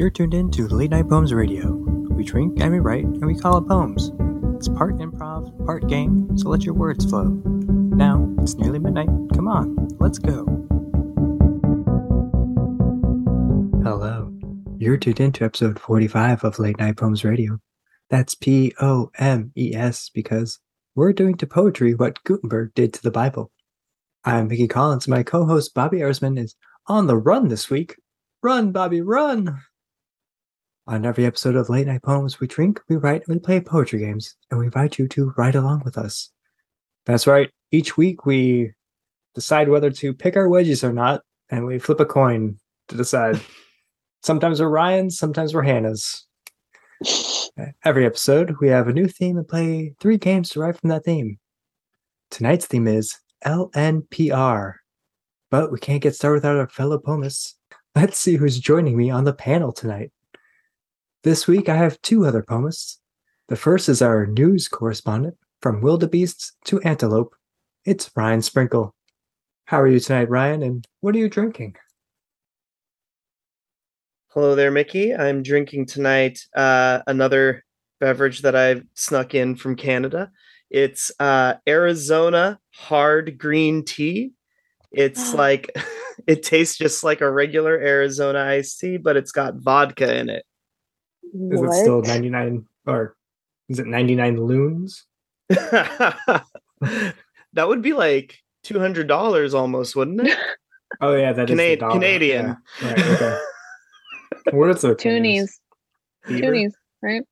You're tuned in to Late Night Poems Radio. We drink and we write and we call it poems. It's part improv, part game, so let your words flow. Now, it's nearly midnight. Come on, let's go. Hello. You're tuned in to episode 45 of Late Night Poems Radio. That's P O M E S because we're doing to poetry what Gutenberg did to the Bible. I'm Mickey Collins. My co host Bobby Ersman is on the run this week. Run, Bobby, run! On every episode of Late Night Poems, we drink, we write, and we play poetry games, and we invite you to ride along with us. That's right. Each week we decide whether to pick our wedges or not, and we flip a coin to decide. sometimes we're Ryan's, sometimes we're Hannah's. Every episode, we have a new theme and play three games derived from that theme. Tonight's theme is LNPR. But we can't get started without our fellow poemists. Let's see who's joining me on the panel tonight. This week, I have two other poemists. The first is our news correspondent from wildebeests to antelope. It's Ryan Sprinkle. How are you tonight, Ryan? And what are you drinking? Hello there, Mickey. I'm drinking tonight uh, another beverage that I've snuck in from Canada. It's uh, Arizona hard green tea. It's like it tastes just like a regular Arizona iced tea, but it's got vodka in it. Is it still 99 or is it 99 loons? that would be like two hundred dollars almost, wouldn't it? Oh yeah, that is Cana- the dollar. Canadian. Yeah. Right, okay. what is the Toonies. Toonies, right?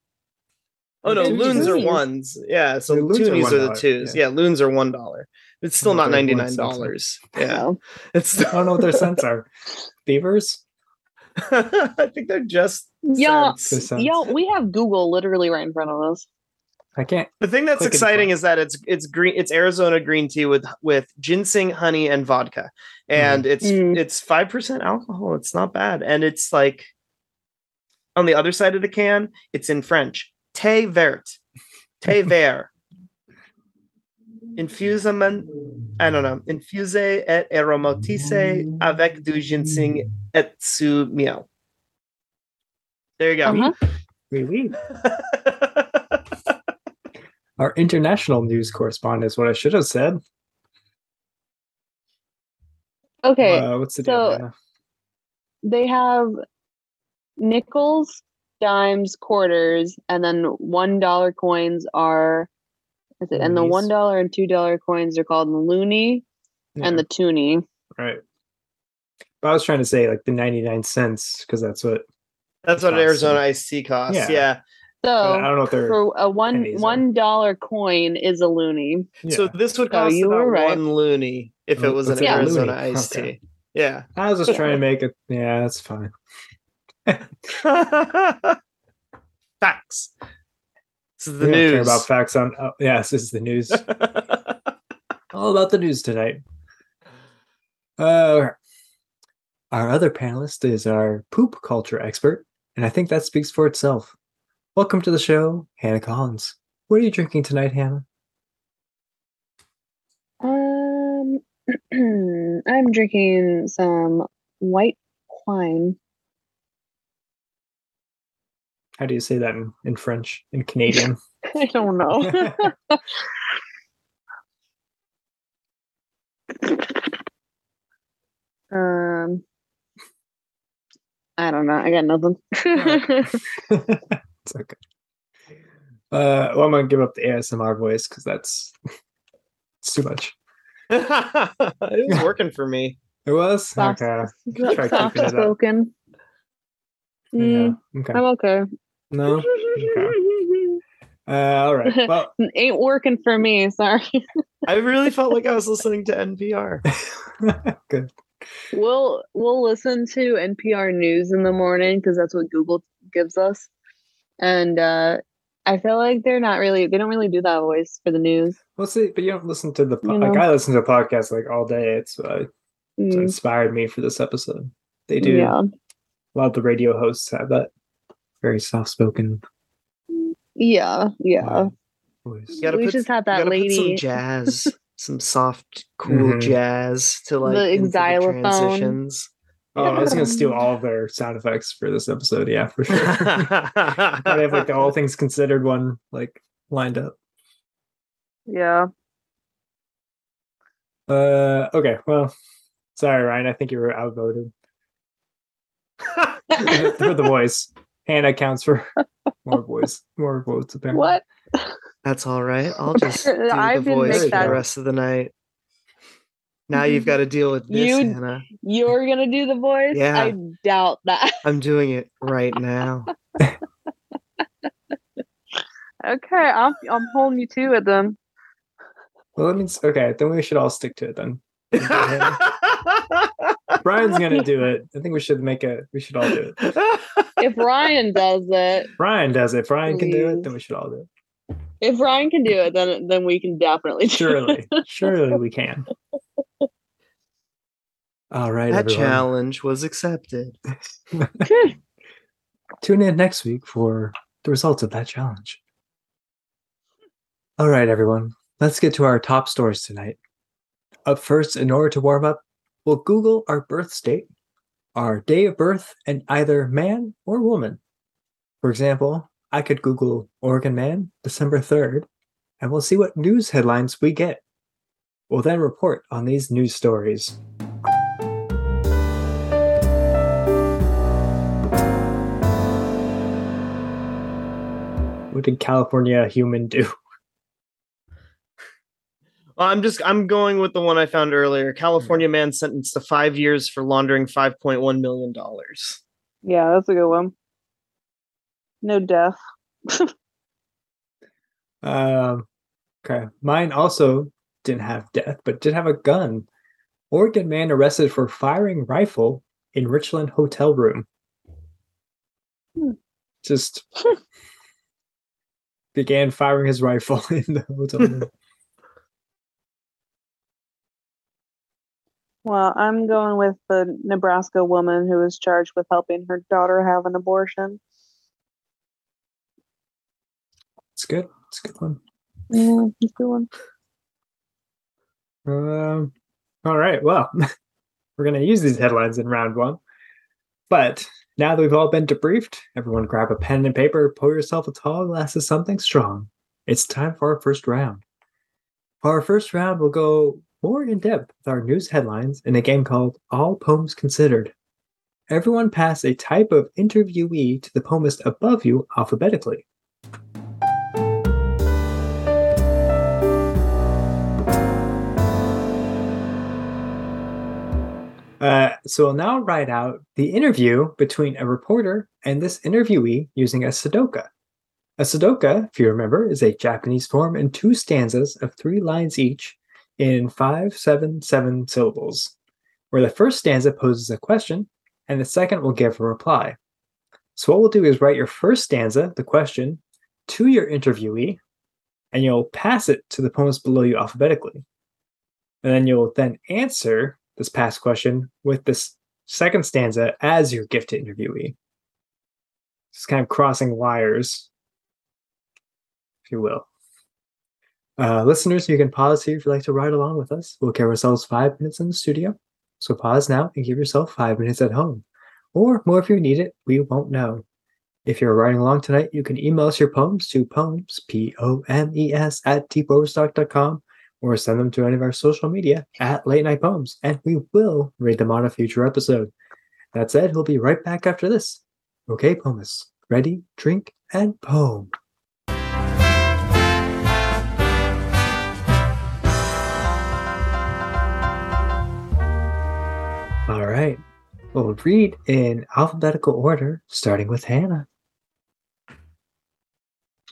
Oh no, Toonies. loons are ones. Yeah, so The loons are toonies are, the twos. yeah. Yeah. loons are one dollar. It's still not don't ninety know what nine cents are. dollars. Yeah, it's. I don't know what their cents are. Beavers? I think they're just Y'all, cents. Y'all, we have Google literally right in front of us. I can't. The thing that's exciting is that it's it's green it's Arizona green tea with with ginseng, honey, and vodka. And it's Mm. it's five percent alcohol. It's not bad. And it's like on the other side of the can, it's in French. Thé vert. Thé vert. Infusement, I don't know. Infusé et aromatisé avec du ginseng et su miel. There you go. Uh-huh. Oui, oui. Our international news correspondent is what I should have said. Okay, Uh, what's the so- deal? They have nickels, dimes, quarters, and then one dollar coins are. Is it, and the one dollar and two dollar coins are called the loony Yeah, and the toonie. right. But I was trying to say like the 99 cents because that's what. That's what Arizona so- iced tea costs. Yeah. yeah. but I don't know if they're. for a one one dollar coin is a loony. yeah. So this would So cost you about were right. one loony if it Oh, was an it's a Arizona loony. iced Okay. tea. Yeah. I was just trying to make it. Yeah, that's fine. Facts. This is the We don't care news. about facts on. Oh, yes, this is the news. All about the news tonight. Uh, our other panelist is our poop culture expert, and I think that speaks for itself. Welcome to the show, Hannah Collins. What are you drinking tonight, Hannah? Um, I'm drinking some white wine. How do you say that in, in French, in Canadian? I don't know. um, I don't know. I got nothing. it's okay. Uh, well, I'm gonna give up the ASMR voice because that's it's too much. it was working for me. It was Soft- okay. Try keeping Soft it up. spoken. Yeah. Mm, Okay. I'm okay. No. Uh, all right. Well, Ain't working for me. Sorry. I really felt like I was listening to NPR. good. We'll we'll listen to NPR news in the morning because that's what Google gives us, and uh, I feel like they're not really they don't really do that voice for the news. We'll see. But you don't listen to the po- You like. I listen to podcasts like all day. It's uh, it's Mm, inspired me for this episode. They do. Yeah, A lot of the radio hosts have that very soft spoken yeah, yeah. voice. You we put, just have that gotta put some lady. jazz, some soft, cool Mhm. jazz to like The into xylophone. transitions. Oh, I was gonna steal all of their sound effects for this episode. Yeah, for sure. I have like the all things considered one like lined up. Yeah. Uh, okay. Well, sorry, Ryan. I think you were outvoted for the voice. Hannah counts for more voice, more votes. Apparently. What? That's all right. I'll just do the I didn't voice for that. the rest of the night. Now you've got to deal with this, You- Hannah. You're gonna do the voice? Yeah. I doubt that. I'm doing it right now. Okay, I'm I'm holding you to it then. Well, that means okay. Then we should all stick to it. Then Brian's gonna do it. I think we should make a. We should all do it. If Ryan does it, Brian does it. If Brian can do it, then we should all do it. if Ryan can do it, then then we can definitely do it. Surely, surely we can. All right, that everyone. challenge was accepted. Tune in next week for the results of that challenge. All right, everyone. Let's get to our top stories tonight. Up first, in order to warm up, we'll Google our birth state, our day of birth, and either man or woman. For example, I could Google Oregon man, December 3rd, and we'll see what news headlines we get. We'll then report on these news stories. What did California human do? Well, I'm just I'm going with the one I found earlier. California man sentenced to five years for laundering 5.1 million dollars. Yeah, that's a good one. No death. Um, okay. Mine also didn't have death, but did have a gun. Oregon man arrested for firing rifle in Richland hotel room. Hmm. Just began firing his rifle in the hotel room. Well, I'm going with the Nebraska woman who was charged with helping her daughter have an abortion. it's good. It's a good one. Yeah, it's a good one. Um, all right. Well, we're going to use these headlines in round one. But now that we've all been debriefed, everyone grab a pen and paper, pour yourself a tall glass of something strong. It's time for our first round. For our first round, we'll go more in depth with our news headlines in a game called All Poems Considered. Everyone pass a type of interviewee to the poemist above you alphabetically. Uh, so we'll now write out the interview between a reporter and this interviewee using a sedoka. A sedoka, if you remember, is a Japanese form in two stanzas of three lines each in five, seven, seven syllables, where the first stanza poses a question and the second will give a reply. So what we'll do is write your first stanza, the question, to your interviewee, and you'll pass it to the poems below you alphabetically. And then you'll then answer this past question with this second stanza as your gifted interviewee. Just kind of crossing wires, if you will. Uh, listeners, you can pause here if you'd like to ride along with us. We'll give ourselves five minutes in the studio. So pause now and give yourself five minutes at home. Or more if you need it, we won't know. If you're riding along tonight, you can email us your poems to poems, P O M E S, at deepoverstock.com or send them to any of our social media at Late Night Poems, and we will read them on a future episode. That said, we'll be right back after this. Okay, poemists, ready, drink, and poem. All right. We'll read in alphabetical order, starting with Hannah.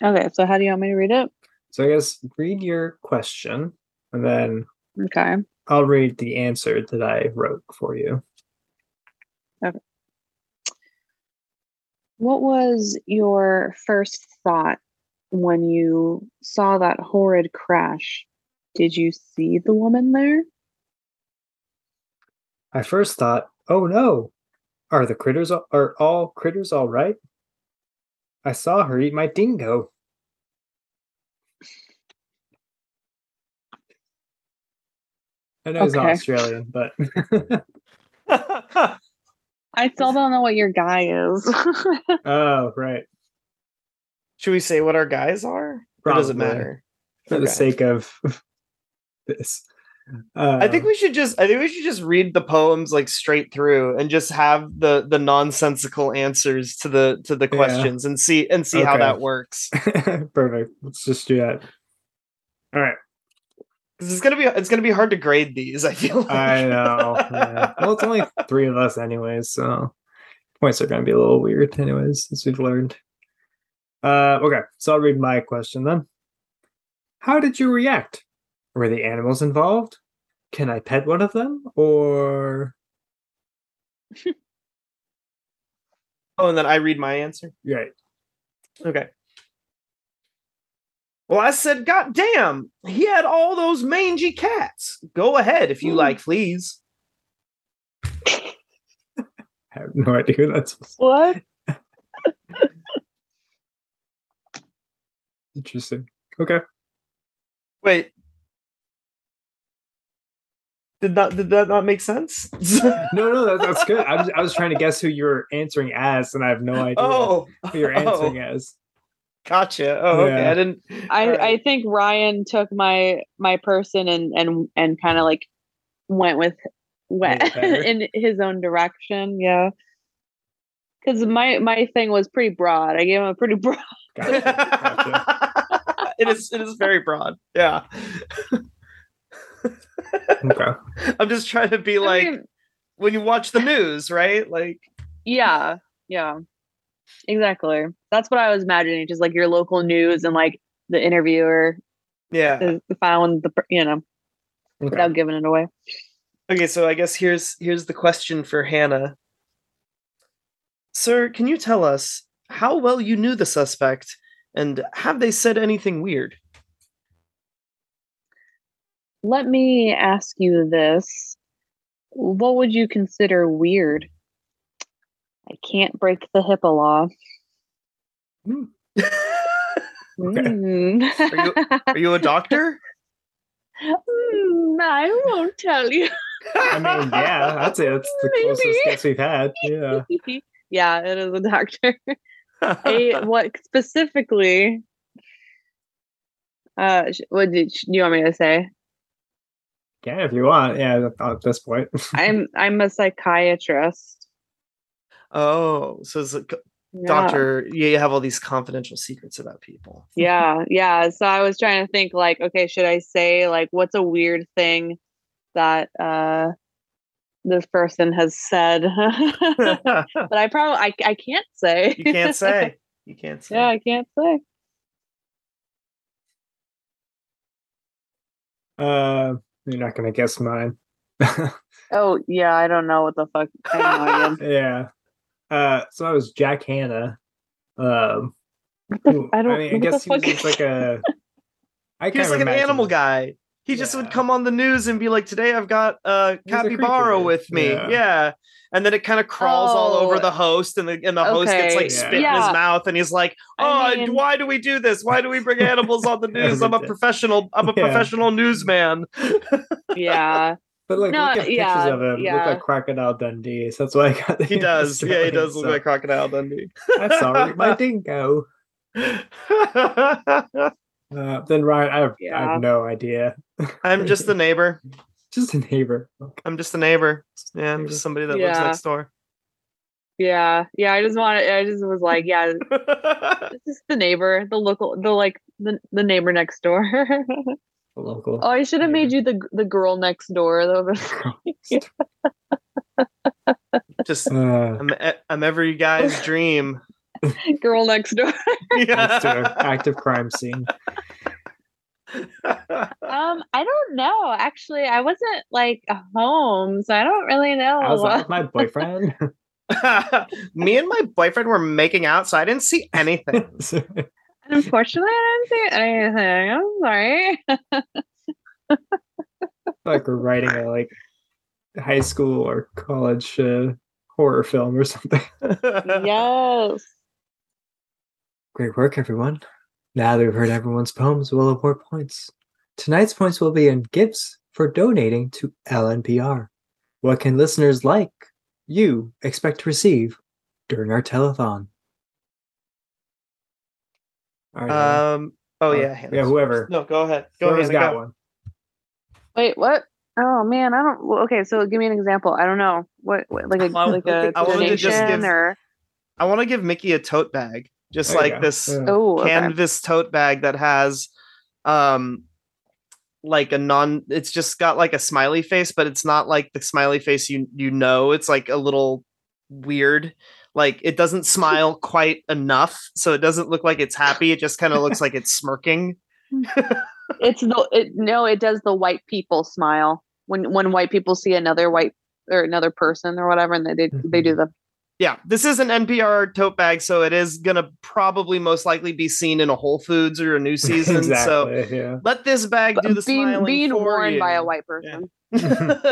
Okay, so how do you want me to read it? So I guess read your question, and then Okay. I'll read the answer that I wrote for you. Okay. What was your first thought when you saw that horrid crash? Did you see the woman there? I first thought, oh no, are the critters are all critters all right? I saw her eat my dingo. I know he's not Okay. Australian, but I still don't know what your guy is. Oh, right. Should we say what our guys are? Or does it Probably. matter? For the sake of this. Uh, I think we should just I think we should just read the poems like straight through and just have the the nonsensical answers to the to the Yeah. questions and see and see how that works. Perfect. Let's just do that. All right. Because it's gonna be it's gonna be hard to grade these, I feel like. I know. yeah. Well, it's only three of us, anyways, so points are going to be a little weird, anyways, as we've learned. Uh, okay, so I'll read my question then. How did you react? Were the animals involved? Can I pet one of them? Or oh, and then I read my answer. right? Okay. Well, I said, God damn, he had all those mangy cats. Go ahead if you like, please. I have no idea who that's. what? Interesting. Okay. Wait. Did that did that not make sense? No, no, that, that's good. I was, I was trying to guess who you're answering as, and I have no oh. idea oh, who you're oh. answering as. gotcha. Oh, okay. I didn't. I, Alright. I think Ryan took my my person and and and kind of like went with went Made it better. in his own direction. Yeah. Because my my thing was pretty broad. I gave him a pretty broad. Gotcha, gotcha. it is it is very broad. Yeah. Okay. I'm just trying to be I like mean, when you watch the news, right? Like yeah, yeah, exactly. That's what I was imagining. Just like your local news and like the interviewer yeah. is found the you know Okay. without giving it away. Okay, so I guess here's here's the question for Hannah. Sir, can you tell us how well you knew the suspect and have they said anything weird? Let me ask you this. What would you consider weird? I can't break the HIPAA law. Mm. Are you a doctor? Mm, I won't tell you. I mean, yeah, that's it. That's the closest guess we've had. Yeah. yeah, it is a doctor. a, what specifically? Uh, what did do you want me to say? Yeah, if you want. Yeah, at- at this point. I'm I'm a psychiatrist. oh, so it's a c- Yeah. doctor, you have all these confidential secrets about people. yeah yeah so i was trying to think like okay should i say like what's a weird thing that uh this person has said but i probably I, I can't say you can't say. You can't say. yeah i can't say uh, you're not gonna guess mine. oh yeah i don't know what the fuck i have yeah. Uh, so I was Jack Hanna. Um, I don't- mean, I guess he was just like a. I He was like of an animal guy. He just would come on the news and be like, "Today I've got a He's a capybara creature. with me." Yeah. Yeah. And then it kind of crawls all over Oh. the host, and the and the host gets Okay. like Yeah. spit in his mouth, and he's like, I "Oh, mean- why do we do this? Why do we bring animals on the news? I'm a professional. I'm a Yeah. professional newsman." yeah But like, No, look at pictures of him. Look like Crocodile Dundee. So that's why I got. the He does. Yeah, he Australian, does look like Crocodile Dundee. I'm sorry, my dingo. Uh, then Ryan, I have, I have no idea. I'm just the neighbor. Just a neighbor. I'm just a neighbor. Yeah, I'm just somebody that lives next door. yeah yeah i just wanted i just was like yeah this is the neighbor the local the like the, the neighbor next door local. oh i should have made you the the girl next door though just Uh, I'm, I'm every guy's dream. girl next door next to an Yeah. active crime scene. Um, I don't know. Actually, I wasn't like home, so I don't really know. I was out with my boyfriend. Me and my boyfriend were making out, so I didn't see anything. Unfortunately, I didn't see anything. I'm sorry. like we're writing a like high school or college uh, horror film or something. yes. Great work, everyone. Now that we've heard everyone's poems, we'll award points. Tonight's points will be in gifts for donating to LNPR. What can listeners like you expect to receive during our telethon? All right. Um. Oh Uh, yeah. yeah, whoever. No, go ahead. Go Whoever's ahead. got Go. one. Wait, what? Oh man, I don't. well, Okay, so give me an example. I don't know what, what like a Well, like a I wanted just donation give- or I want to give Mickey a tote bag, just There like go. this Yeah. oh okay. canvas tote bag that has, um, like a non. It's just got like a smiley face, but it's not like the smiley face you you know. It's like a little weird. Like it doesn't smile quite enough, so it doesn't look like it's happy. It just kind of looks like it's smirking. It's the it no, it does the white people smile when when white people see another white or another person or whatever, and they they, they do the Yeah, this is an NPR tote bag, so it is gonna probably most likely be seen in a Whole Foods or a new season. So. Yeah. let this bag do the being smiling being for worn you. by a white person.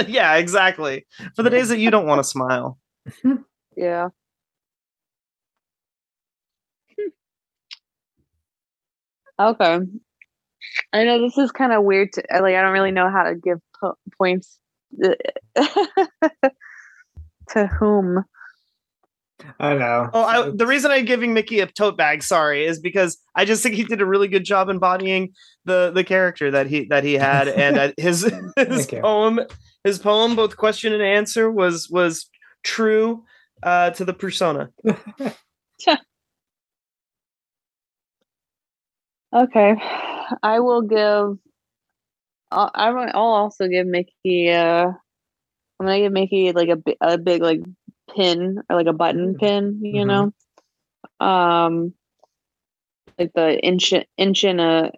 yeah, exactly. For the days that you don't want to smile. Yeah. Okay. I know this is kind of weird to uh, like I don't really know how to give po- points uh, to whom. I know. Oh, I, the reason I'm giving Mickey a tote bag, sorry, is because I just think he did a really good job embodying the the character that he that he had, and uh, his his poem, his poem, both question and answer, was was true uh, to the persona. Okay. I will give I'll, I will- I'll also give Mickey uh I'm going to give Mickey like a a big like pin or like a button Mm. pin, you Mhm. know. Um like the inch inch and a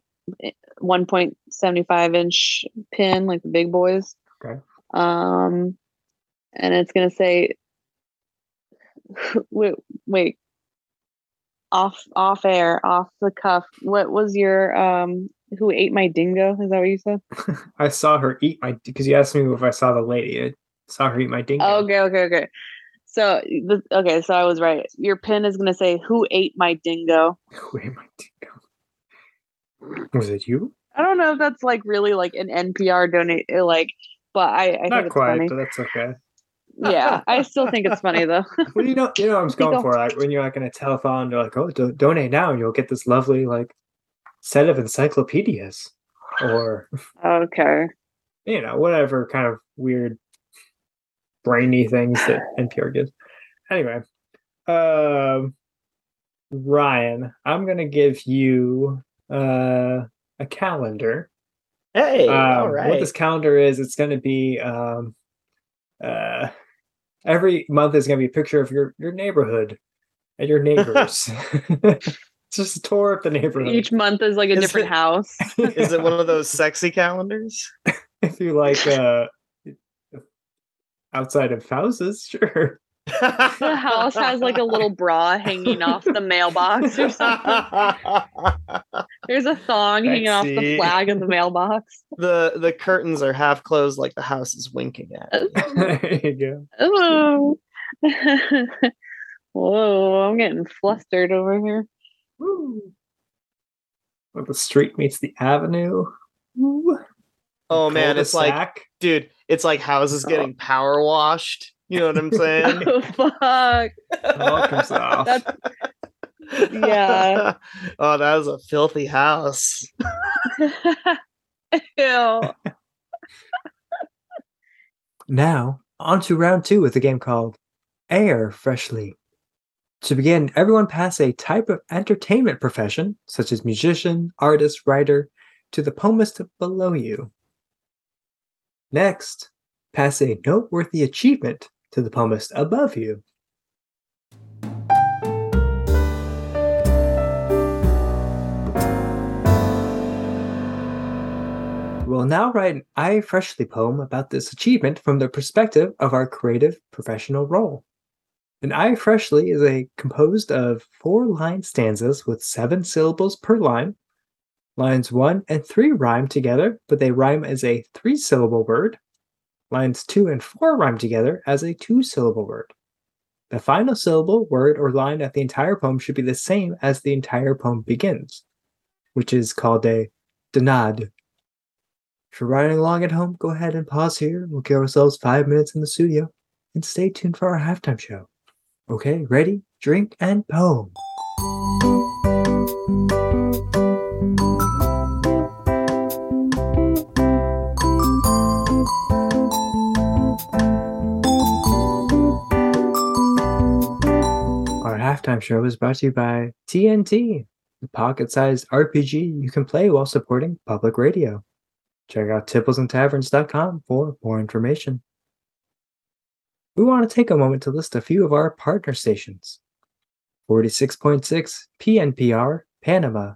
1.75 inch pin like the big boys. Okay. Um and it's going to say wait wait off off air off the cuff what was your um who ate my dingo is that what you said I saw her eat my because you asked me if I saw the lady. I saw her eat my dingo. okay okay okay so okay so i was right your pin is going to say who ate my dingo Who ate my dingo? Was it you? i don't know if that's like really like an npr donate uh, like but i i Not think it's quite, funny but that's okay. yeah i still think it's funny though Well, you know, you know, what I was going go. for like when you're like in a telephone, you're like, oh, do- donate now, and you'll get this lovely like set of encyclopedias, or okay you know, whatever kind of weird brainy things that NPR gives. Anyway, um, Ryan, I'm gonna give you uh, a calendar. Hey, Um, all What this calendar is, it's going to be um, uh, every month is going to be a picture of your your neighborhood and your neighbors. it's just a tour of the neighborhood. each month is like a Is different it- house Is it one of those sexy calendars? if you like uh, outside of houses, sure. the house has like a little bra hanging off the mailbox or something there's a thong hanging off the flag of the mailbox the the curtains are half closed, like the house is winking at. you. Oh. there you go. Oh. Whoa, I'm getting flustered over here. Woo. Where the street meets the avenue. Woo. Oh man, it's like, dude, it's like houses oh. getting power washed. You know what I'm saying? Oh fuck. all comes off. That's yeah. oh, that was a filthy house. Ew. Now, on to round two with a game called Air Freshly. To begin, everyone pass a type of entertainment profession, such as musician, artist, writer, to the poemist below you. Next, pass a noteworthy achievement to the poemist above you. We'll now write an I Freshly poem about this achievement from the perspective of our creative professional role. An I Freshly is a composed of four line stanzas with seven syllables per line. Lines one and three rhyme together, but they rhyme as a three syllable word. Lines two and four rhyme together as a two syllable word. The final syllable, word, or line of the entire poem should be the same as the entire poem begins, which is called a dúnadh. If you're riding along at home, go ahead and pause here. We'll give ourselves five minutes in the studio. and stay tuned for our halftime show. Okay, ready, drink, and poem. Our halftime show is brought to you by TNT, the pocket sized RPG you can play while supporting public radio. Check out tipplesandtaverns.com for more information. We want to take a moment to list a few of our partner stations 46.6 PNPR, Panama,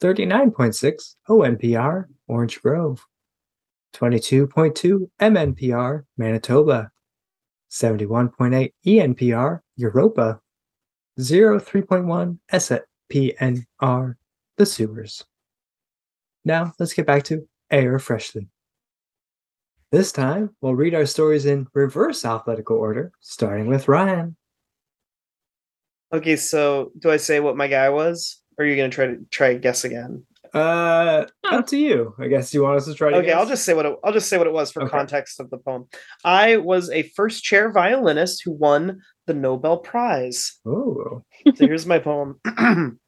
39.6 ONPR, Orange Grove, 22.2 MNPR, Manitoba, 71.8 ENPR, Europa, 03.1 SPNR, The Sewers. Now let's get back to Air Freshly. This time, we'll read our stories in reverse alphabetical order, starting with Ryan. Okay, so do I say what my guy was, or are you gonna try to try to guess again? Uh, up to you. I guess you want us to try to Okay, guess? I'll just say what it, I'll just say what it was for Okay. context of the poem. I was a first chair violinist who won the Nobel Prize. Oh, So here's my poem.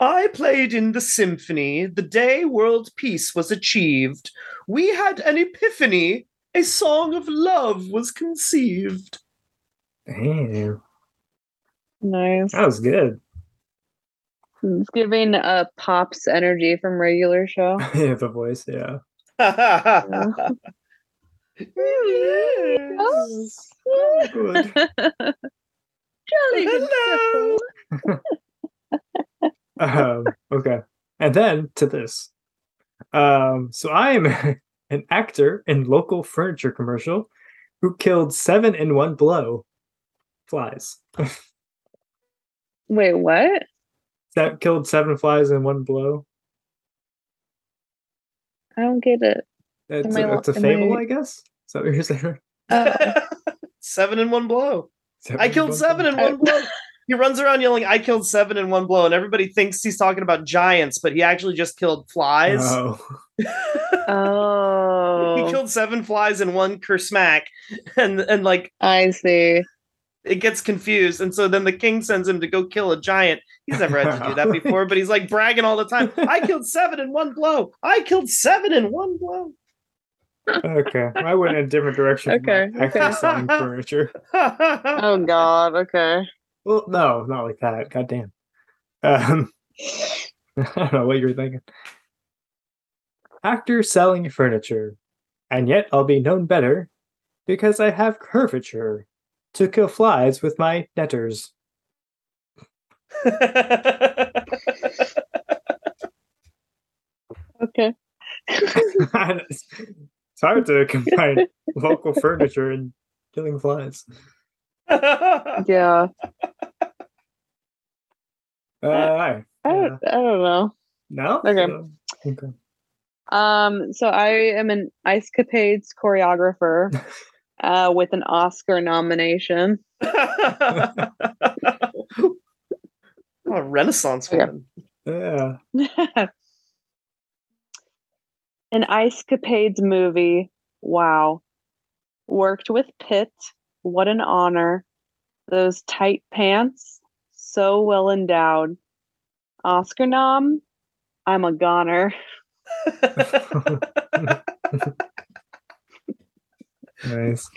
I played in the symphony the day world peace was achieved. We had an epiphany. A song of love was conceived. damn. Nice. That was good. It's giving uh pops energy from regular show. yeah, the voice, yeah. Yes. Good. Jolly good Hello. um, okay. And then to this. Um, so I am an actor in local furniture commercial who killed seven in one blow. Flies. Wait, what? That killed seven flies in one blow. I don't get it. It's I a, it's a fable, I- I guess. Is that what you're saying? Oh, seven in one blow. Seven I killed seven blow? in one blow. He runs around yelling, I killed seven in one blow, and everybody thinks he's talking about giants, but he actually just killed flies. Oh. oh, He killed seven flies in one kersmack, and and like I see. It gets confused, and so then the king sends him to go kill a giant. He's never had to do that before, but he's like bragging all the time. I killed seven in one blow. I killed seven in one blow. Okay. I went in a different direction. from Okay, my Actually okay. selling furniture. Oh God. Okay. Well, no, not like that. God damn. Um, I don't know what you were thinking. Actor selling furniture, and yet I'll be known better because I have curvature to kill flies with my netters. Okay. it's it's hard to combine local furniture and killing flies. Yeah. Uh, aye. I don't. I don't know. no. Okay. So- okay. Um. So I am an Ice Capades choreographer, uh, with an Oscar nomination. oh, Renaissance Okay. woman. Yeah. An Ice Capades movie. Wow. Worked with Pitt. What an honor. Those tight pants. So well endowed. Oscar nom. I'm a goner. Nice.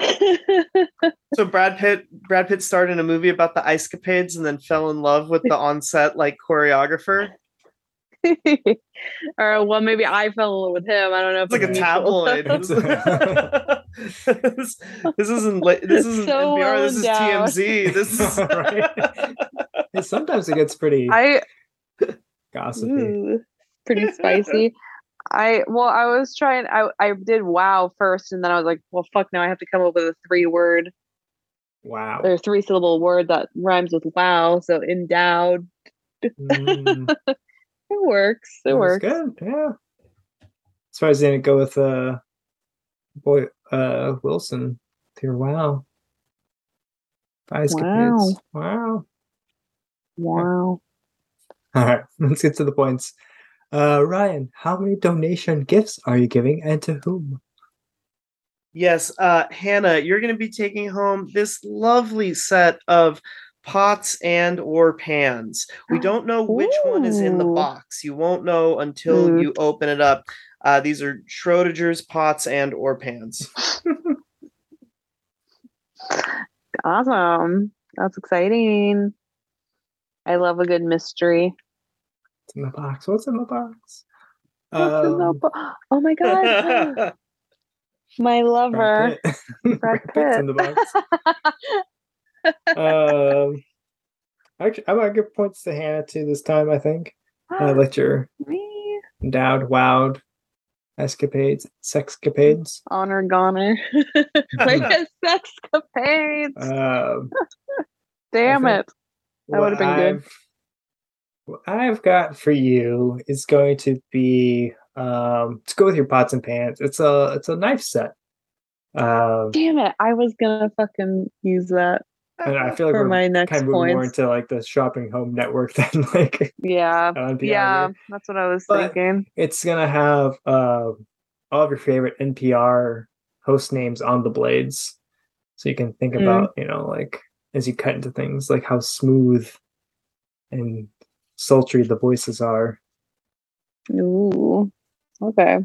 so Brad Pitt Brad Pitt starred in a movie about the ice capades and then fell in love with the on-set like choreographer. or well, maybe I fell in love with him. I don't know. If It's like a tabloid. this, this isn't this isn't So NPR. This is endowed. TMZ. This is Right. Sometimes it gets pretty I gossipy. ooh, pretty spicy. I well, I was trying. I I did wow first, and then I was like, well, fuck. Now I have to come up with a three word Wow. or three syllable word that rhymes with wow. So endowed. Mm, It works. It that works. Good. Yeah. As far as they didn't go with uh boy uh Wilson here. Wow. Ice Wow. Wow. Wow. All right, let's get to the points. Uh, Ryan, how many donation gifts are you giving and to whom? Yes, uh, Hannah, you're going to be taking home this lovely set of pots and or pans. We don't know which one is in the box. You won't know until Mm. you open it up. Uh, these are Schrodinger's pots and or pans. Awesome. That's exciting. I love a good mystery. In the box? What's in the box? What's in the Um, bo- oh my god. my lover. Brad Pitt. Brad Pitt's in the box. um, actually, I'm gonna give points to Hannah too this time. I think I let your Me. endowed, wowed escapades, sexcapades. Honor goner. like a sexcapades. Um, Damn think- it. That would've been good. I've- What I've got for you is going to be um to go with your pots and pans. It's a it's a knife set. Um, Damn it. I was gonna fucking use that and I feel like for we're my next kind of moving more into like the shopping home network than like Yeah. Yeah. That's what I was But- thinking. It's gonna have uh, all of your favorite NPR host names on the blades, so you can think Mm. about you know like as you cut into things like how smooth and sultry the voices are. Ooh. Okay.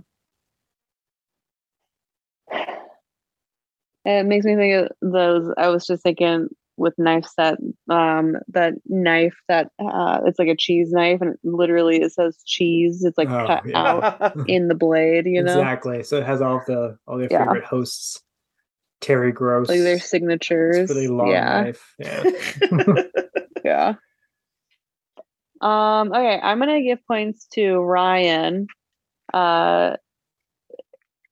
It makes me think of those. I was just thinking with knife set, um, that knife that uh, it's like a cheese knife, and it literally it says cheese. It's like Oh, cut yeah. out in the blade, you know, exactly. So it has all of the all your Yeah. favorite hosts. Terry Gross. like their signatures. really long yeah, knife. Yeah. yeah. Um. Okay, I'm gonna give points to Ryan. Uh,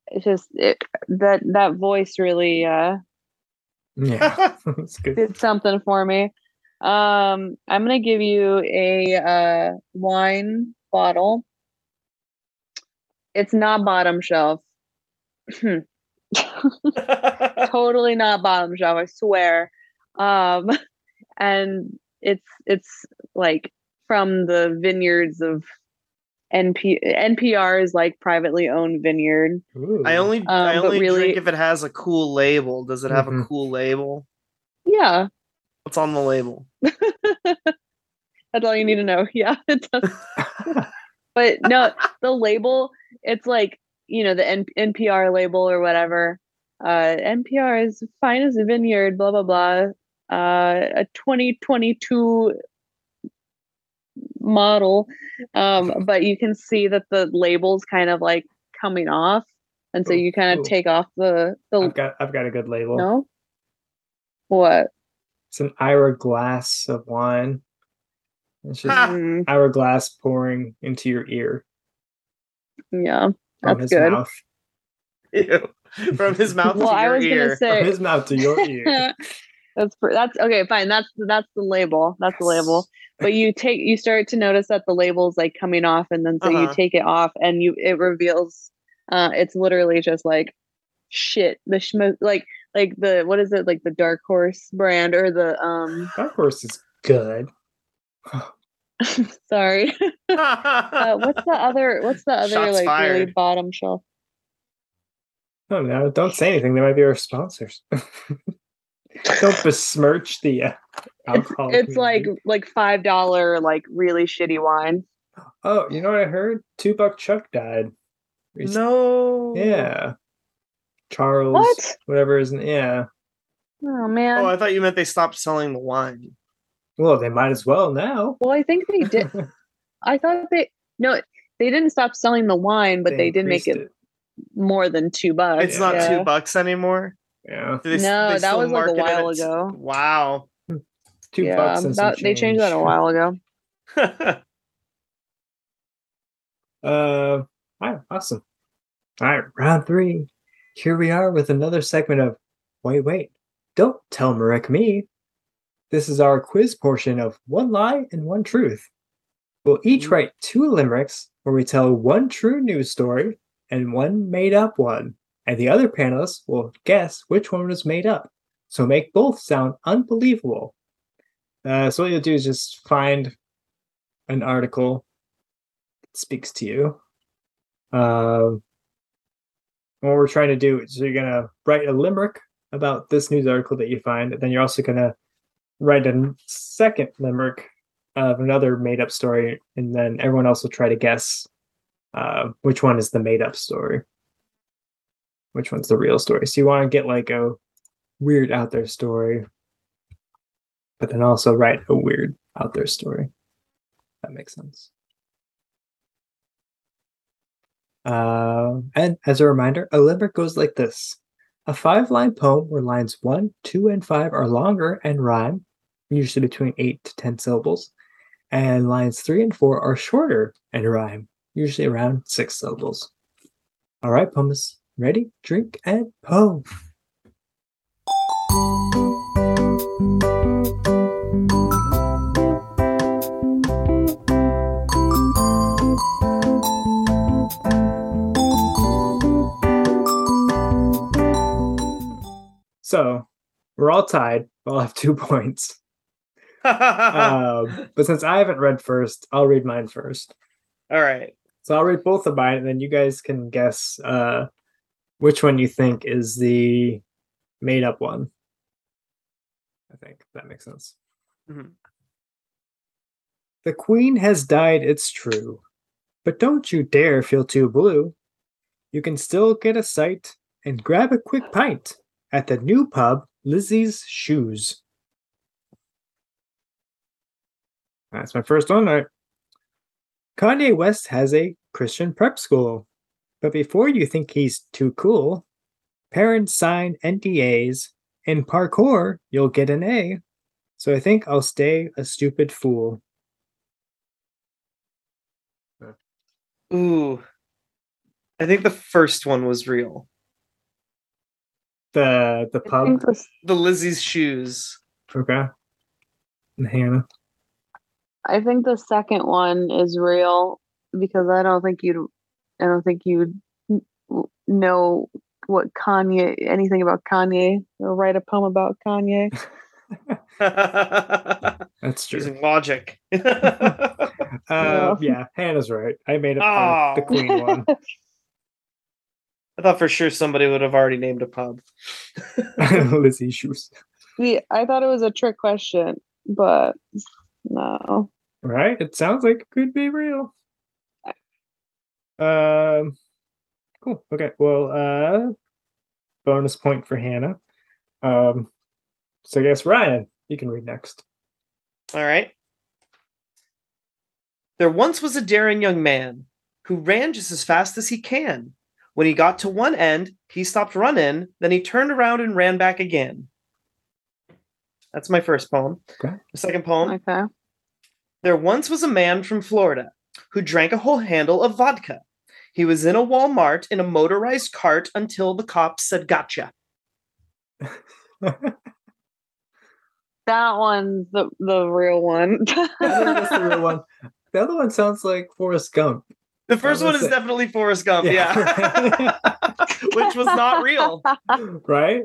it's just it, that that voice really uh yeah. It's good. did something for me. Um, I'm gonna give you a uh, wine bottle. It's not bottom shelf. totally not bottom shelf. I swear. Um, and it's it's like from the vineyards of NP NPR is like privately owned vineyard. I only I Um, but only really- drink if it has a cool label. Does it have a Mhm. cool label? Yeah, What's on the label? that's all you need to know. Yeah, it does. but no the label it's like you know the N- npr label or whatever uh npr is finest vineyard blah blah blah uh a 2022 model um but you can see that the label's kind of like coming off and so Ooh, you kind of ooh. take off the the I've got I've got a good label. no what It's an Ira glass of wine. It's just Ah. Mm, Ira glass pouring into your ear yeah from That's his good. mouth. Ew. From his mouth well to i your was ear. gonna say From his mouth to your ear. that's that's okay fine that's that's the label that's the label but you take you start to notice that the label's like coming off and then so you Uh-huh. take it off and you it reveals uh it's literally just like shit the schmo like like the what is it like the dark horse brand or the um Dark horse is good. sorry uh, what's the other what's the other Shots like really bottom shelf Oh no, don't say anything. They might be our sponsors. Don't besmirch the uh, alcohol. it's like like five dollar like really shitty wine Oh, you know what I heard? Two Buck Chuck died. recently. no. Yeah. Charles. What? Whatever his yeah. oh man Oh, I thought you meant they stopped selling the wine. Well, they might as well now. well i think they did I thought they no, they didn't stop selling the wine, but they, did make it, increased more than two bucks. It's not two bucks anymore. Yeah. They No, they that was like a while at- ago. Wow. Two yeah, bucks and some that, they changed that a while ago. Uh, all right, awesome. All right, round three. Here we are with another segment of Wait, wait, don't tell Marek me. This is our quiz portion of One Lie and One Truth. We'll each write two limericks where we tell one true news story and one made up one, and the other panelists will guess which one was made up. So make both sound unbelievable. Uh, so what you'll do is just find an article that speaks to you. Um, what we're trying to do is you're gonna write a limerick about this news article that you find, and then you're also gonna write a second limerick of another made up story, and then everyone else will try to guess uh, which one is the made up story, which one's the real story. So you want to get like a weird out there story, but then also write a weird out there story. That makes sense. Uh, and as a reminder, a limerick goes like this a five line poem where lines one, two, and five are longer and rhyme, usually between eight to 10 syllables, and lines three and four are shorter and rhyme, usually around six syllables. All right, Pumice, ready, drink, and poem. So we're all tied. We all have two points. Um, but since I haven't read first, I'll read mine first. All right. So I'll read both of mine, and then you guys can guess uh, which one do you think is the made up one. I think that makes sense. Mhm. The queen has died, it's true, but don't you dare feel too blue. You can still get a sight and grab a quick pint at the new pub, Lizzie's Shoes. That's my first one. All right. Kanye West has a Christian prep school. But before you think he's too cool, parents sign NDAs. In parkour, you'll get an A. So I think I'll stay a stupid fool. Ooh. I think the first one was real. The the pub. think The Lizzie's shoes. Okay. And Hannah. I think the second one is real because I don't think you'd I don't think you'd know what Kanye anything about Kanye or write a poem about Kanye. That's true. Using logic. Uh, yeah, Hannah's right. I made up the, the Oh. queen one. I thought for sure somebody would have already named a pub. Lizzie shoes. See, I thought it was a trick question, but no. Right? It sounds like it could be real. Um cool. Okay. Well uh bonus point for Hannah. Um so I guess Ryan, you can read next. All right. There once was a daring young man who ran just as fast as he can. When he got to one end, he stopped running, then he turned around and ran back again. That's my first poem. Okay. The second poem. Okay. There once was a man from Florida who drank a whole handle of vodka. He was in a Walmart in a motorized cart until the cops said, Gotcha. That one's the the real one. That's the real one. The other one sounds like Forrest Gump. The first one is it? definitely Forrest Gump, yeah. Which was not real. right?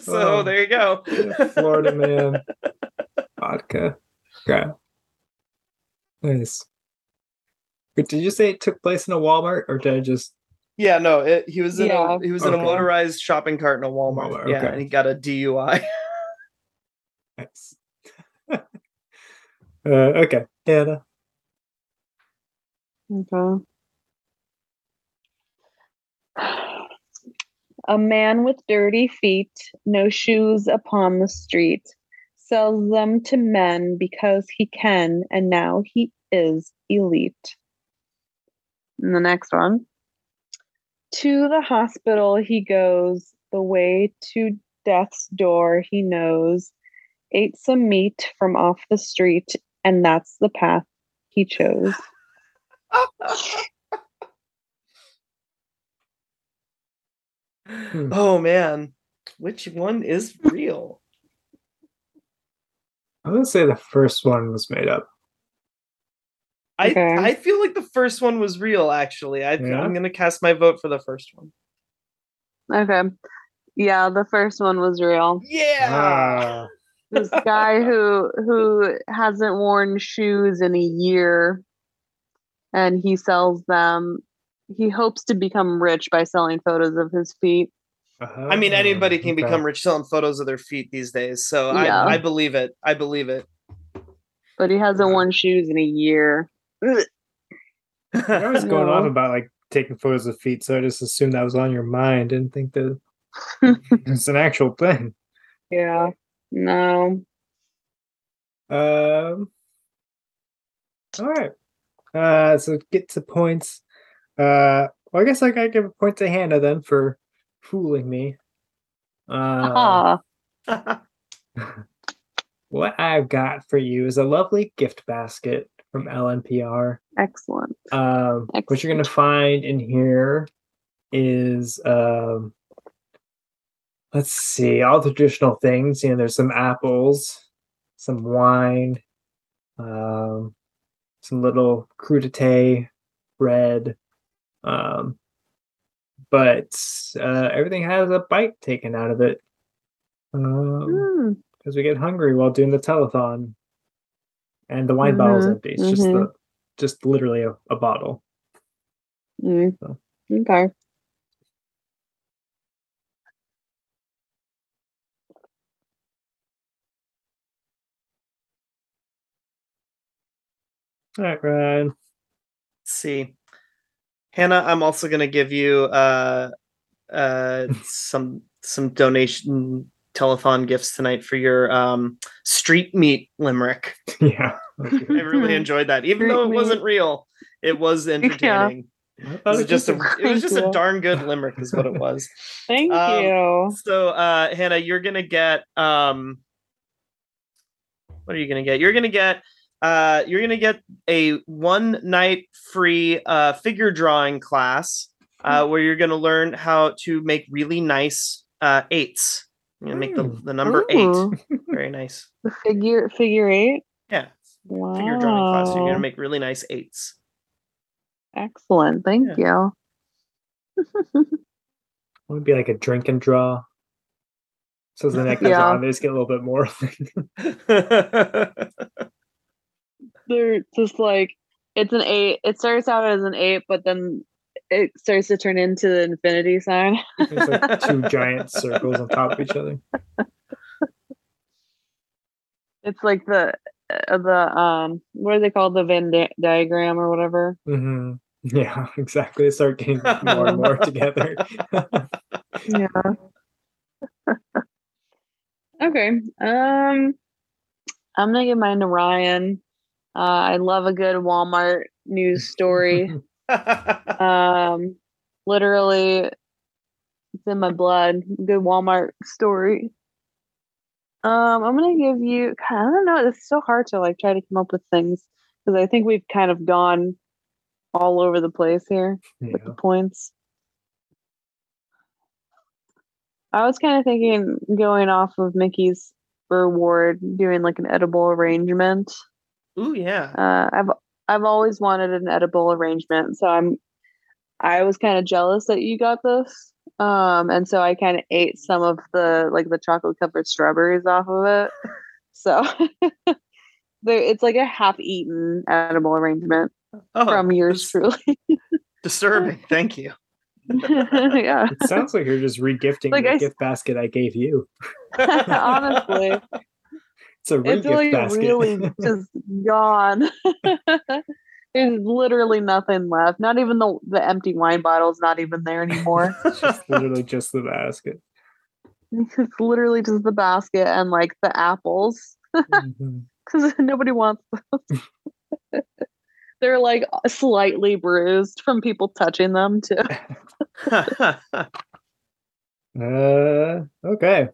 So Oh. there you go. Florida man. Vodka. Okay. Nice. Wait, did you say it took place in a Walmart or did I just Yeah, no, it, he was in Yeah. a he was in a motorized shopping cart in a Walmart. Walmart, Yeah, okay. and he got a DUI. nice. uh, okay. Hannah. Okay. A man with dirty feet, no shoes upon the street, sells them to men because he can, and now he is elite. And the next one. To the hospital he goes, the way to death's door he knows. Ate some meat from off the street, and that's the path he chose. Hmm. oh man, which one is real? I would say the first one was made up. I Okay. I feel like the first one was real. Actually, I, Yeah? I'm gonna cast my vote for the first one. Okay. Yeah, the first one was real. Yeah. Ah, This guy who who hasn't worn shoes in a year and he sells them he hopes to become rich by selling photos of his feet. I mean, anybody can okay. become rich selling photos of their feet these days. So Yeah. I, I believe it. I believe it. But he hasn't worn shoes in a year. I was going No. about like taking photos of feet, so I just assumed that was on your mind. Didn't think that it's an actual thing. Yeah. No. Um. All right. Uh. So get to points. Uh. Well, I guess I gotta give a point to Hannah then for fooling me. Uh, what I've got for you is a lovely gift basket from LNPR. excellent. Um, what you're gonna find in here is um, let's see, all the traditional things. You know, there's some apples, some wine, um, some little crudité bread, um, but uh, everything has a bite taken out of it. Um, Hmm. because we get hungry while doing the telethon, and the wine bottle's Mhm, empty. It's just mhm. the, just literally a, a bottle. Mm. So. Okay. All right, Ryan. Let's see. Hannah, I'm also gonna give you uh uh some some donation telethon gifts tonight for your um street meat limerick. yeah. I really enjoyed that. Even though it Street wasn't real, it was entertaining. I It was just a it was just a darn good limerick is what it was. Thank Um, you. So uh Hannah, you're gonna get um what are you gonna get? You're gonna get uh you're gonna get a one night free uh figure drawing class uh where you're gonna learn how to make really nice uh eights. You're gonna make the, the hmm. number Ooh. eight. Very nice. The figure figure eight. Yeah. Wow. Figure drawing class. You're gonna make really nice eights. Excellent. Thank you. it would be like a drink and draw. So as the next goes Yeah. on, they just get a little bit more. They're just like it's an eight. It starts out as an eight, but then it starts to turn into the infinity sign. There's like two giant circles on top of each other. It's like the uh, the um what are they called the Venn di- diagram or whatever. hmm Yeah, exactly. They start getting more and more together. Yeah. okay. Um, I'm gonna give mine to Ryan. Uh, I love a good Walmart news story. um, literally, it's in my blood. Good Walmart story. Um, I'm gonna give you. God, I don't know. It's so hard to like try to come up with things because I think we've kind of gone all over the place here with the points. I was kind of thinking going off of Mickey's reward, doing like an edible arrangement. Ooh yeah. Uh, I've I've always wanted an edible arrangement, so I'm I was kind of jealous that you got this. Um, and so I kind of ate some of the like the chocolate covered strawberries off of it. So it's like a half-eaten edible arrangement Oh, from yours truly. disturbing. Thank you. yeah, It sounds like you're just regifting Like the I s- gift basket I gave you. honestly. It's a it's re-gift like basket. really just gone. There's literally nothing left. Not even the the empty wine bottle's not even there anymore. it's just literally just the basket. it's literally just the basket and like the apples because nobody wants those. They're like slightly bruised from people touching them too. Uh, okay.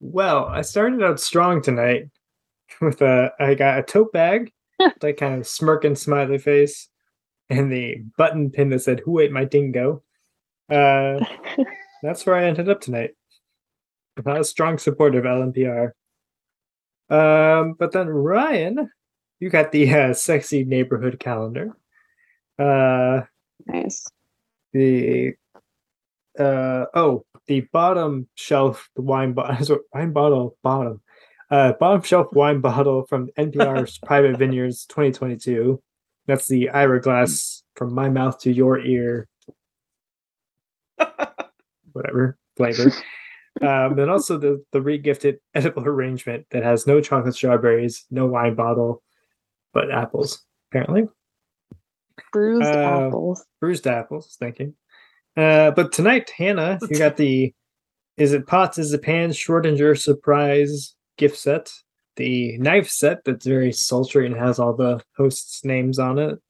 Well, I started out strong tonight with a. I got a tote bag, like kind of smirking smiley face, and the button pin that said "Who ate my dingo?" Uh, that's where I ended up tonight. I'm not a strong supporter of LNPR. Um, but then Ryan, you got the uh, sexy neighborhood calendar. Uh, nice. the uh oh the bottom shelf the wine bottle wine bottle bottom uh bottom shelf wine bottle from npr's private vineyards 2022 That's the Ira glass from my mouth to your ear. Whatever flavor. um, then also the the regifted edible arrangement that has no chocolate strawberries, no wine bottle, but apples apparently. Bruised Uh, apples. Bruised apples. Thank you. Uh, but tonight, Hannah, you got the is it pots, is it pans, Schrodinger surprise gift set, the knife set that's very sultry and has all the hosts' names on it.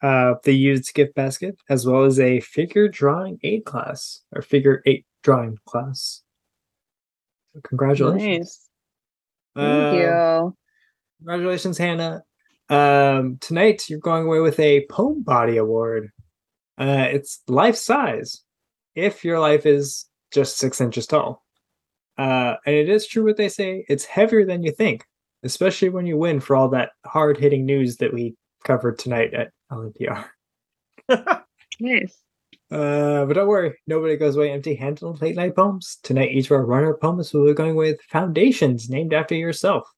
Uh, the used gift basket, as well as a figure drawing aid class or figure eight drawing class. So congratulations. Nice. Thank Um, you. Congratulations, Hannah. Um, tonight you're going away with a poem body award. Uh, it's life size if your life is just six inches tall. Uh, and it is true what they say, it's heavier than you think, especially when you win for all that hard hitting news that we covered tonight at LNPR. Nice. Uh, but don't worry, nobody goes away empty handed on late night poems. Tonight, each of our runner poems will be going with foundations named after yourself.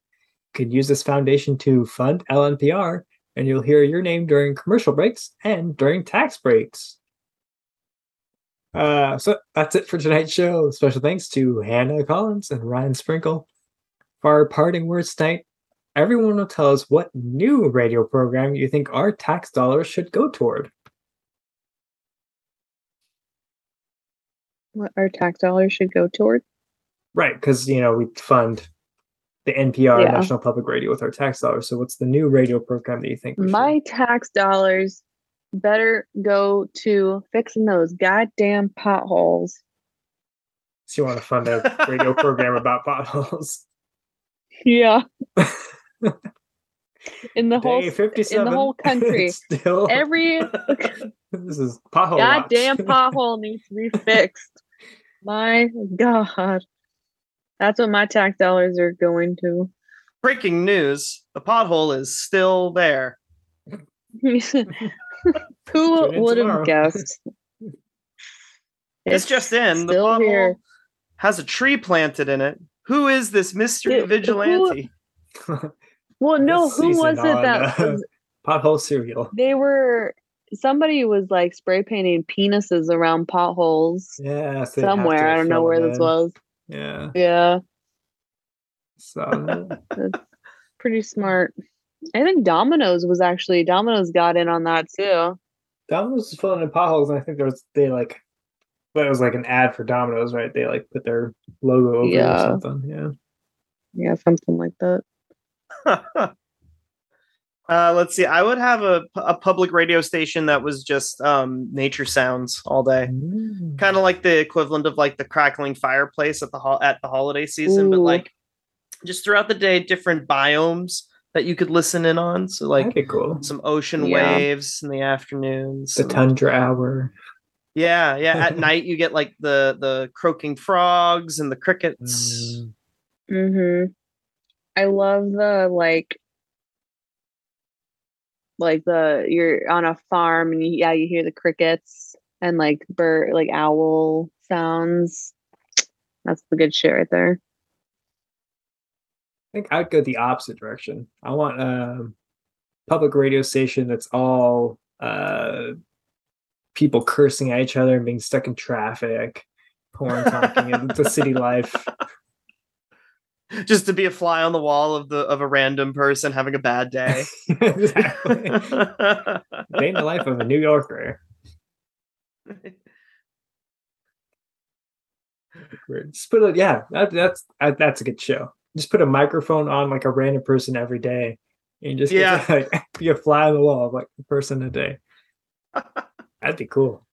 You can use this foundation to fund LNPR, and you'll hear your name during commercial breaks and during tax breaks. Uh, so that's it for tonight's show. Special thanks to Hannah Collins and Ryan Sprinkle. For our parting words tonight, everyone will tell us what new radio program you think our tax dollars should go toward. What our tax dollars should go toward? Right, because you know we fund the NPR Yeah. National Public Radio with our tax dollars. So, what's the new radio program that you think? we should- My tax dollars better go to fixing those goddamn potholes. So you want to fund a radio program about potholes? Yeah. in the whole in the whole country. Still, every this is pothole. goddamn pothole needs to be fixed. My God. That's what my tax dollars are going to. Breaking news: the pothole is still there. Who would have guessed? It's It's just in. The pothole here. has a tree planted in it. Who is this mystery It- who- vigilante? Well, no, who was it on, that uh, was, pothole cereal? they were? Somebody was like spray painting penises around potholes Yeah, so somewhere. I don't know where it this was. Yeah, Yeah, so that's pretty smart. I think Domino's was actually Domino's got in on that too. Domino's was filling in potholes, and I think there was they like, but it was like an ad for Domino's, right? They like put their logo over it or something. Yeah. Yeah, something like that. uh, let's see. I would have a, a public radio station that was just um, nature sounds all day, Mm. kind of like the equivalent of like the crackling fireplace at the ho- at the holiday season, but like just throughout the day, different biomes that you could listen in on. So like cool. some ocean Yeah. waves in the afternoons. The tundra hour. Yeah, yeah. At night you get like the the croaking frogs and the crickets. Mm. Mm-hmm. I love the like like the you're on a farm and you, yeah, you hear the crickets and like bird like owl sounds. That's the good shit right there. I think I'd go the opposite direction. I want a public radio station that's all uh, people cursing at each other and being stuck in traffic, porn talking, and the city life. Just to be a fly on the wall of the of a random person having a bad day. exactly. Day in the life of a New Yorker. Just put a yeah, that, that's that, that's a good show. Just put a microphone on like a random person every day, and just Yeah. to, like be a fly on the wall of like a person a day. That'd be cool.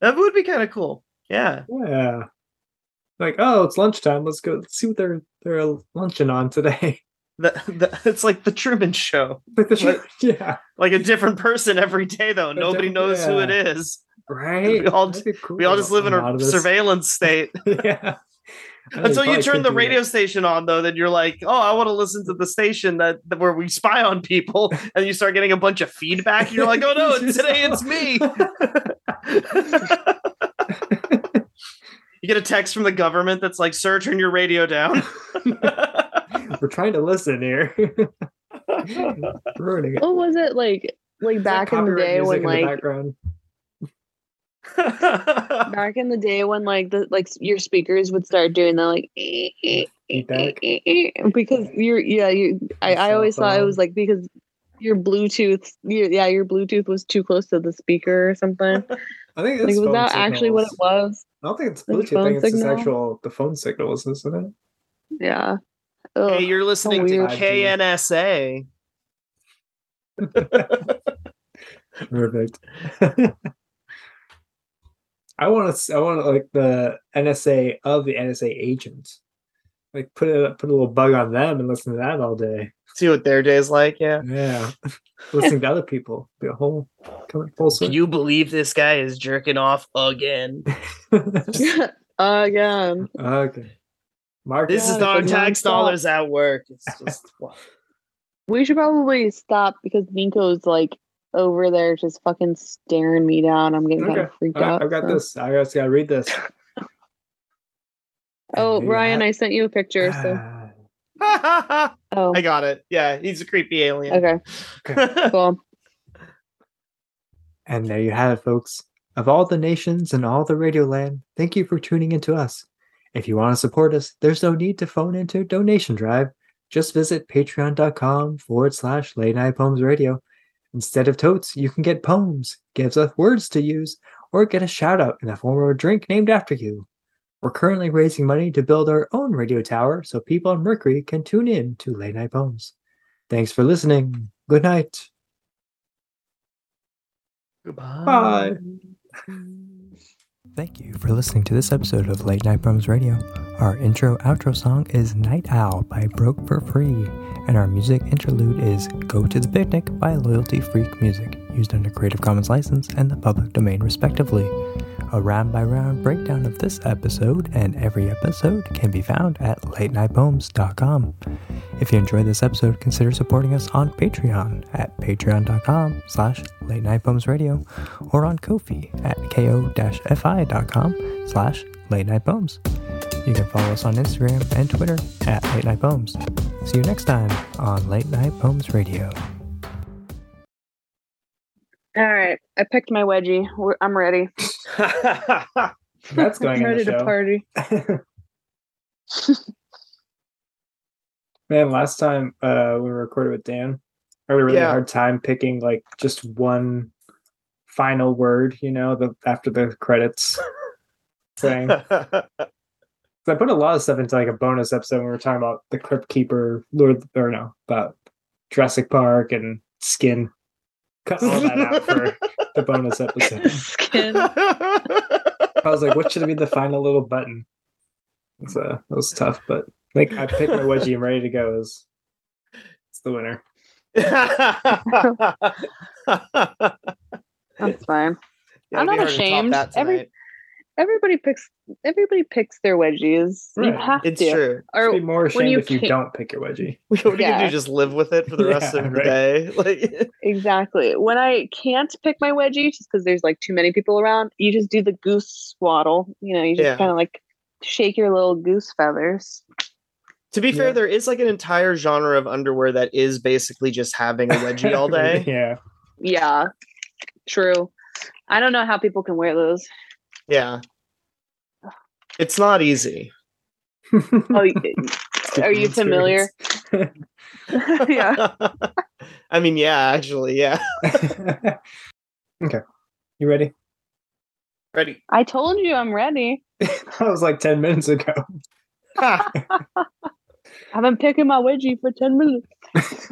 that would be kind of cool. Yeah. Yeah. Like, oh, it's lunchtime. Let's go. Let's see what they're they're lunching on today. The, the, it's like the Truman Show. like the What? yeah, Like a different person every day, though. A Nobody knows who it is, right. We all cool. We all just live in a surveillance state. yeah. Until you turn the radio that. station on, though, then you're like, "Oh, I want to listen to the station that, that where we spy on people," and you start getting a bunch of feedback. And you're like, "Oh no, today it's me." You get a text from the government that's like, "Sir, turn your radio down." We're trying to listen here. Ruining it. What was it like? like back in the day when music in the like background. back in the day when like the like your speakers would start doing the like eh, eh, eh, Feedback? because you're yeah you I, I always thought it was like because your Bluetooth your, yeah your Bluetooth was too close to the speaker or something I think like was phone that actually what it was I don't think it's It's Bluetooth. I phone think it's just signal? actual the phone signals, isn't it? yeah Ugh. hey, you're listening to. KNSA. Perfect. I want to. I want like the NSA of the NSA agents. Like put a put a little bug on them and listen to that all day. See what their day is like, yeah. Yeah, listening to other people. Be a whole coming full Can you believe this guy is jerking off again? again okay. Mark. This is our tax dollars at work. It's just we should probably stop because Nico's like over there just fucking staring me down I'm getting kind of freaked All right, out I've got so. this. I just gotta read this. oh And there you Ryan have- I sent you a picture so Ah, oh I got it. Yeah, he's a creepy alien. okay cool And there you have it, folks. Of all the nations and all the radio land, thank you for tuning in to us. If you want to support us, there's no need to phone into donation drive. Just visit patreon.com forward slash late night poems radio. Instead of totes, you can get poems, gives us words to use, or get a shout out in the form of a drink named after you. We're currently raising money to build our own radio tower so people on Mercury can tune in to late night poems. Thanks for listening. Good night. Goodbye. Bye. Thank you for listening to this episode of Late Night Poems Radio. Our intro outro song is Night Owl by Broke for Free, and our music interlude is Go to the Picnic by Loyalty Freak Music, used under Creative Commons license and the public domain respectively. A round by round breakdown of this episode and every episode can be found at latenightpoems.com. If you enjoyed this episode, consider supporting us on Patreon at patreon.com slash late night poems radio or on Ko-fi at ko-fi.com slash late night poems. You can follow us on Instagram and Twitter at late night poems. See you next time on Late Night Poems Radio. all right I picked my wedgie We're, I'm ready That's going I'm in ready the to party Man, last time uh, we recorded with Dan, I had a really Yeah. hard time picking like just one final word, you know, the after the credits thing. 'Cause I put a lot of stuff into like a bonus episode when we were talking about the Crypt Keeper, Lord, or no, about Jurassic Park and Skin. Cut all that out for the bonus episode. skin I was like, what should be the final little button? It's, uh, that was tough, but like I picked my wedgie and ready to go. Is it's the winner. that's fine Yeah, I'm not hard to top ashamed. Every- tonight. Everybody picks everybody picks their wedgies you Right. have it's to true. or It'd Be more ashamed you if you can't- don't pick your wedgie. What are you gonna Yeah. do? Just live with it for the rest Yeah, of the right. day? Like, Exactly. When I can't pick my wedgie just because there's like too many people around, you just do the goose swaddle. You know, you just Yeah. kind of like shake your little goose feathers. to be fair, Yeah. there is like an entire genre of underwear that is basically just having a wedgie all day. yeah. Yeah, true. I don't know how people can wear those. Yeah. It's not easy. Oh, are you familiar? yeah. I mean, yeah, actually, yeah. okay. You ready? Ready. I told you I'm ready. that was like 10 minutes ago. I've been picking my wedgie for 10 minutes.